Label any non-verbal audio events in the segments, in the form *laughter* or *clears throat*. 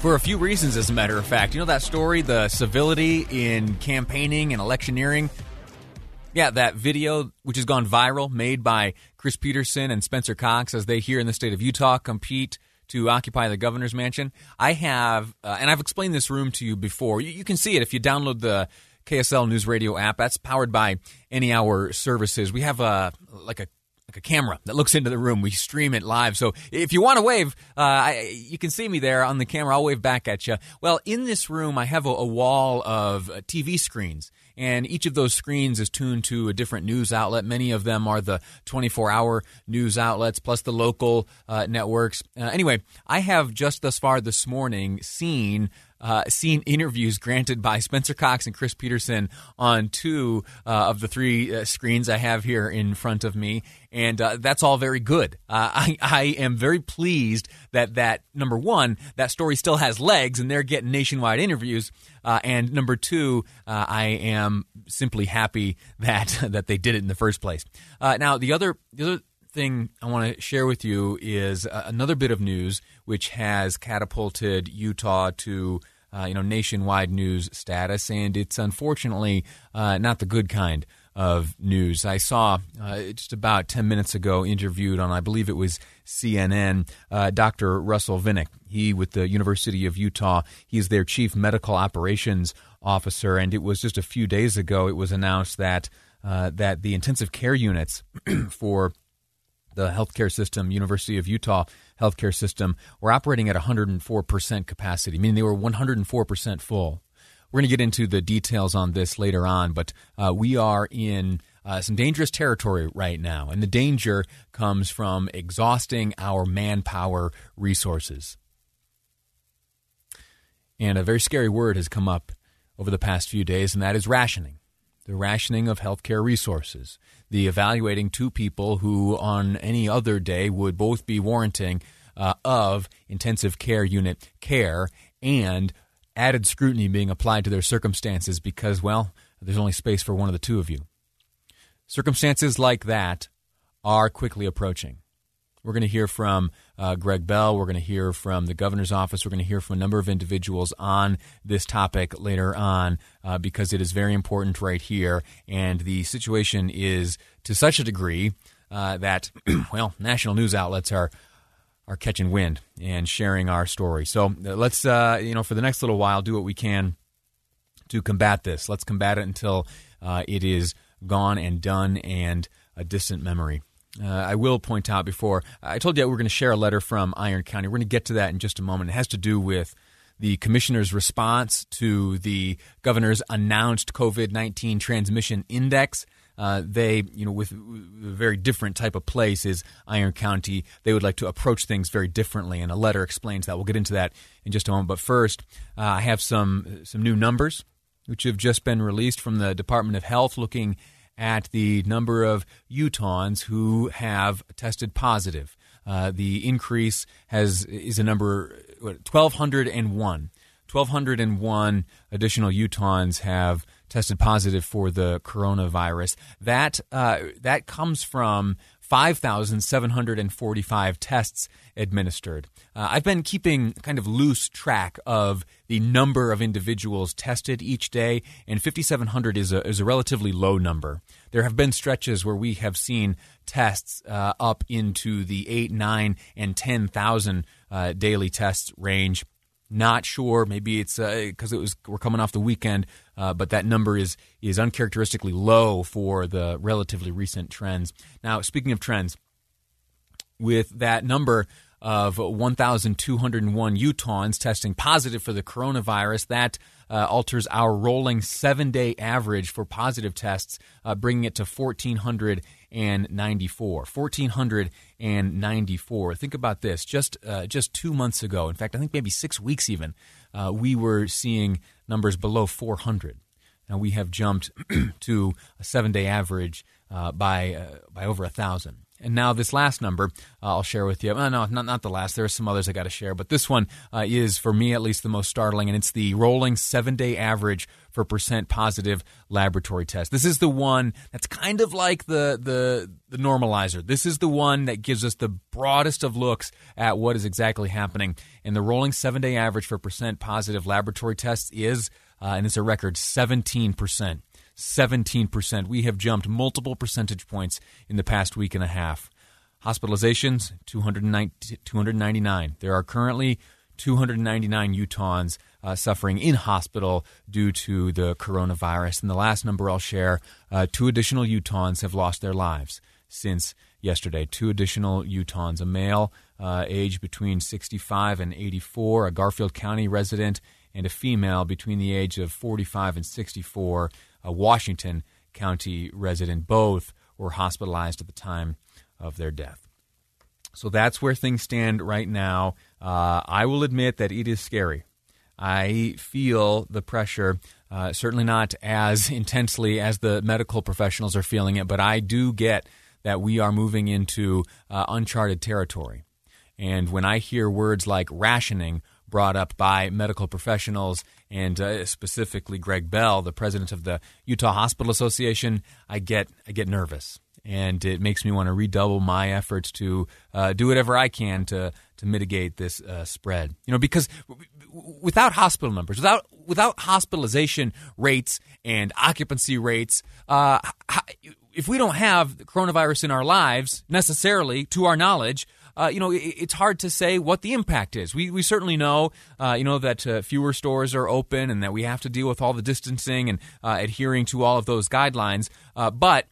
for a few reasons, as a matter of fact. You know that story, the civility in campaigning and electioneering? Yeah, that video, which has gone viral, made by Chris Peterson and Spencer Cox as they here in the state of Utah compete to occupy the governor's mansion. I have, uh, and I've explained this room to you before. You, you can see it if you download the KSL News Radio app. That's powered by Any Hour Services. We have a like a like a camera that looks into the room. We stream it live. So if you want to wave, uh, I, you can see me there on the camera. I'll wave back at you. Well, in this room, I have a, a wall of uh, TV screens. And each of those screens is tuned to a different news outlet. Many of them are the 24 hour news outlets, plus the local uh, networks. Uh, anyway, I have just thus far this morning seen uh, seen interviews granted by Spencer Cox and Chris Peterson on two uh, of the three uh, screens I have here in front of me, and uh, that's all very good. Uh, I, I am very pleased that that number one, that story still has legs, and they're getting nationwide interviews. Uh, and number two, I am simply happy that *laughs* that they did it in the first place. now, the other the other thing I want to share with you is uh, another bit of news which has catapulted Utah to uh, you know nationwide news status, and it's unfortunately uh, not the good kind of news. I saw uh, just about 10 minutes ago interviewed on, I believe it was CNN, uh, Dr. Russell Vinik. He with the University of Utah. He's their chief medical operations officer, and it was just a few days ago it was announced that uh, that the intensive care units *clears throat* for the healthcare system, University of Utah healthcare system, were operating at 104% capacity, meaning they were 104% full. We're going to get into the details on this later on, but uh, we are in uh, some dangerous territory right now, and the danger comes from exhausting our manpower resources. And a very scary word has come up over the past few days, and that is rationing the rationing of healthcare resources, the evaluating two people who on any other day would both be warranting uh, of intensive care unit care and added scrutiny being applied to their circumstances because, well, there's only space for one of the two of you. Circumstances like that are quickly approaching. We're going to hear from uh, Greg Bell. We're going to hear from the governor's office. We're going to hear from a number of individuals on this topic later on uh, because it is very important right here. And the situation is to such a degree uh, that, *clears throat* well, national news outlets are are catching wind and sharing our story. So uh, let's, uh, you know, for the next little while, do what we can to combat this. Let's combat it until uh, it is gone and done and a distant memory. Uh, I will point out before I told you we're going to share a letter from Iron County. We're going to get to that in just a moment. It has to do with the commissioner's response to the governor's announced COVID 19 transmission index. Uh, they, you know, with a very different type of place is Iron County. They would like to approach things very differently, and a letter explains that. We'll get into that in just a moment. But first, uh, I have some some new numbers which have just been released from the Department of Health, looking at the number of Utahns who have tested positive. Uh, the increase has is a number twelve hundred and one. 1,201 additional Utahns have tested positive for the coronavirus. That uh, that comes from 5,745 tests administered. Uh, I've been keeping kind of loose track of the number of individuals tested each day, and 5,700 is a, is a relatively low number. There have been stretches where we have seen tests uh, up into the 8, 9, and 10,000 uh, daily tests range. Not sure. Maybe it's because uh, it was we're coming off the weekend, uh, but that number is is uncharacteristically low for the relatively recent trends. Now, speaking of trends, with that number of 1,201 Utahns testing positive for the coronavirus, that uh, alters our rolling seven day average for positive tests, uh, bringing it to 1,494. 1,494. Think about this. Just uh, just two months ago, in fact, I think maybe six weeks even, uh, we were seeing numbers below 400. Now we have jumped *clears throat* to a seven day average uh, by uh, by over a thousand. And now this last number uh, I'll share with you. no, not not the last. There are some others I got to share, but this one uh, is for me at least the most startling, and it's the rolling seven day average for percent positive laboratory test. This is the one that's kind of like the the the normalizer. This is the one that gives us the broadest of looks at what is exactly happening. And the rolling seven day average for percent positive laboratory tests is, uh, and it's a record seventeen percent. 17%. We have jumped multiple percentage points in the past week and a half. Hospitalizations, 299. There are currently 299 Utahns uh, suffering in hospital due to the coronavirus. And the last number I'll share uh, two additional Utahns have lost their lives since yesterday. Two additional Utahns, a male uh, aged between 65 and 84, a Garfield County resident, and a female between the age of 45 and 64 a Washington County resident. Both were hospitalized at the time of their death. So that's where things stand right now. Uh, I will admit that it is scary. I feel the pressure, uh, certainly not as *laughs* intensely as the medical professionals are feeling it, but I do get that we are moving into uh, uncharted territory. And when I hear words like rationing brought up by medical professionals and uh, specifically Greg Bell, the president of the Utah Hospital Association, I get I get nervous, and it makes me want to redouble my efforts to uh, do whatever I can to to mitigate this uh, spread. You know, because without hospital numbers, without without hospitalization rates and occupancy rates, uh, if we don't have coronavirus in our lives necessarily, to our knowledge, uh, you know, it, it's hard to say what the impact is. We, we certainly know, uh, you know, that uh, fewer stores are open and that we have to deal with all the distancing and uh, adhering to all of those guidelines. Uh, but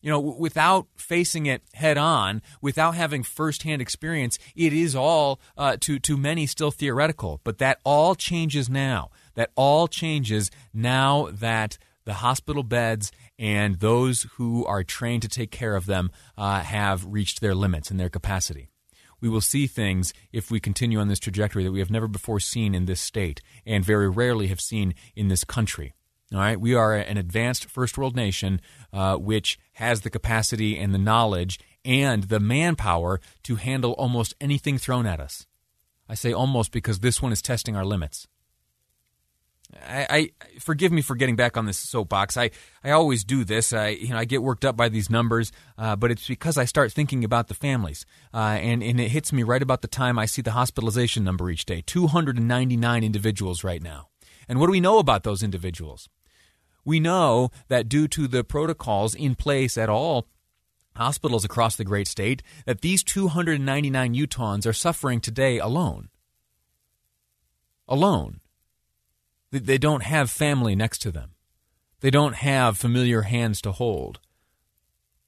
you know, without facing it head on, without having firsthand experience, it is all uh, to to many still theoretical. But that all changes now. That all changes now that the hospital beds and those who are trained to take care of them uh, have reached their limits and their capacity. We will see things if we continue on this trajectory that we have never before seen in this state and very rarely have seen in this country. All right, we are an advanced first world nation uh, which has the capacity and the knowledge and the manpower to handle almost anything thrown at us. I say almost because this one is testing our limits. I, I, forgive me for getting back on this soapbox. I, I always do this. I you know I get worked up by these numbers, uh, but it's because I start thinking about the families, uh, and and it hits me right about the time I see the hospitalization number each day. Two hundred and ninety nine individuals right now. And what do we know about those individuals? We know that due to the protocols in place at all hospitals across the great state, that these 299 Utahns are suffering today alone. Alone. They don't have family next to them. They don't have familiar hands to hold.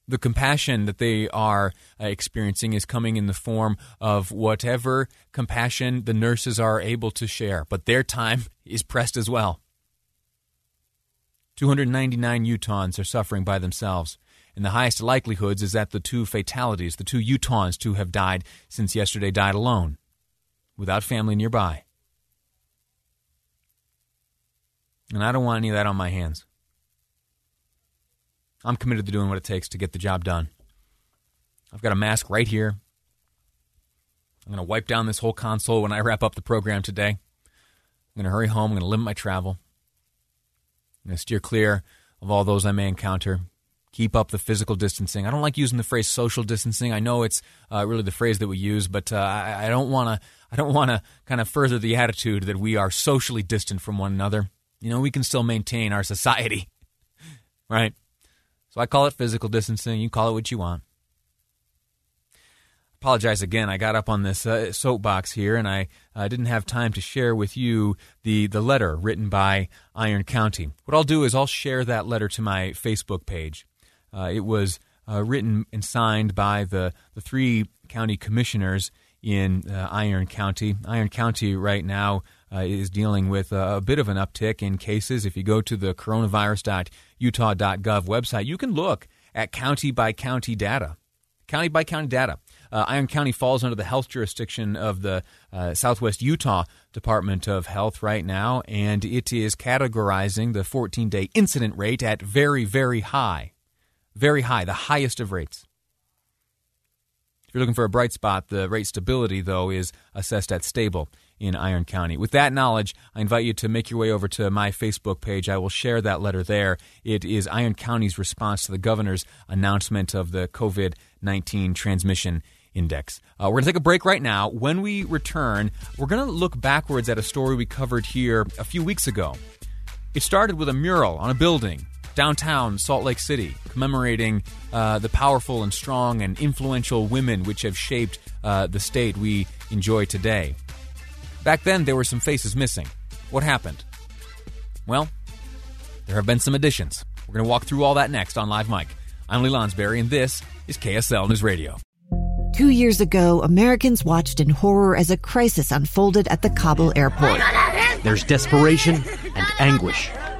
The compassion that they are uh, experiencing is coming in the form of whatever compassion the nurses are able to share, but their time *laughs* is pressed as well. 299 Utahns are suffering by themselves, and the highest likelihoods is that the two fatalities, the two Utahns to have died since yesterday, died alone, without family nearby. And I don't want any of that on my hands. I'm committed to doing what it takes to get the job done. I've got a mask right here. I'm going to wipe down this whole console when I wrap up the program today. I'm going to hurry home. I'm going to limit my travel. I'm going to steer clear of all those I may encounter. keep up the physical distancing. I don't like using the phrase social distancing. I know it's uh, really the phrase that we use, but uh, I, don't want to. I don't want to kind of further the attitude that we are socially distant from one another. You know, we can still maintain our society, *laughs* right? So I call it physical distancing. You call it what you want. Apologize again. I got up on this uh, soapbox here, and I uh, didn't have time to share with you the the letter written by Iron County. What I'll do is I'll share that letter to my Facebook page. Uh, it was uh, written and signed by the, the three county commissioners in uh, Iron County. Iron County right now uh, is dealing with a, a, bit of an uptick in cases. If you go to the coronavirus.utah.gov website, you can look at county by county data. County by county data. Uh, Iron County falls under the health jurisdiction of the uh, Southwest Utah Department of Health right now, and it is categorizing the 14 day incident rate at very, very high very high, the highest of rates. If you're looking for a bright spot, the rate stability, though, is assessed at stable in Iron County. With that knowledge, I invite you to make your way over to my Facebook page. I will share that letter there. It is Iron County's response to the governor's announcement of the COVID 19 transmission index. Uh, we're going to take a break right now. When we return, we're going to look backwards at a story we covered here a few weeks ago. It started with a mural on a building downtown Salt Lake City, commemorating uh, the powerful and strong and influential women which have shaped uh, the state we enjoy today. Back then, there were some faces missing. What happened? Well, there have been some additions. We're going to walk through all that next on Live Mike. I'm Lee Lonsberry, and this is KSL News Radio. Two years ago, Americans watched in horror as a crisis unfolded at the Kabul airport. There's desperation and anguish.